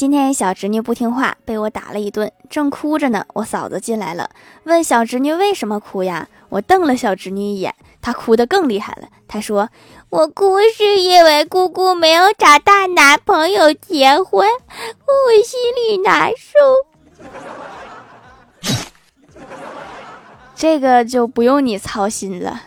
今天小侄女不听话被我打了一顿正哭着呢我嫂子进来了。问小侄女为什么哭呀？我瞪了小侄女一眼她哭得更厉害了她说我哭是因为姑姑没有找大男朋友结婚。我心里难受这个就不用你操心了。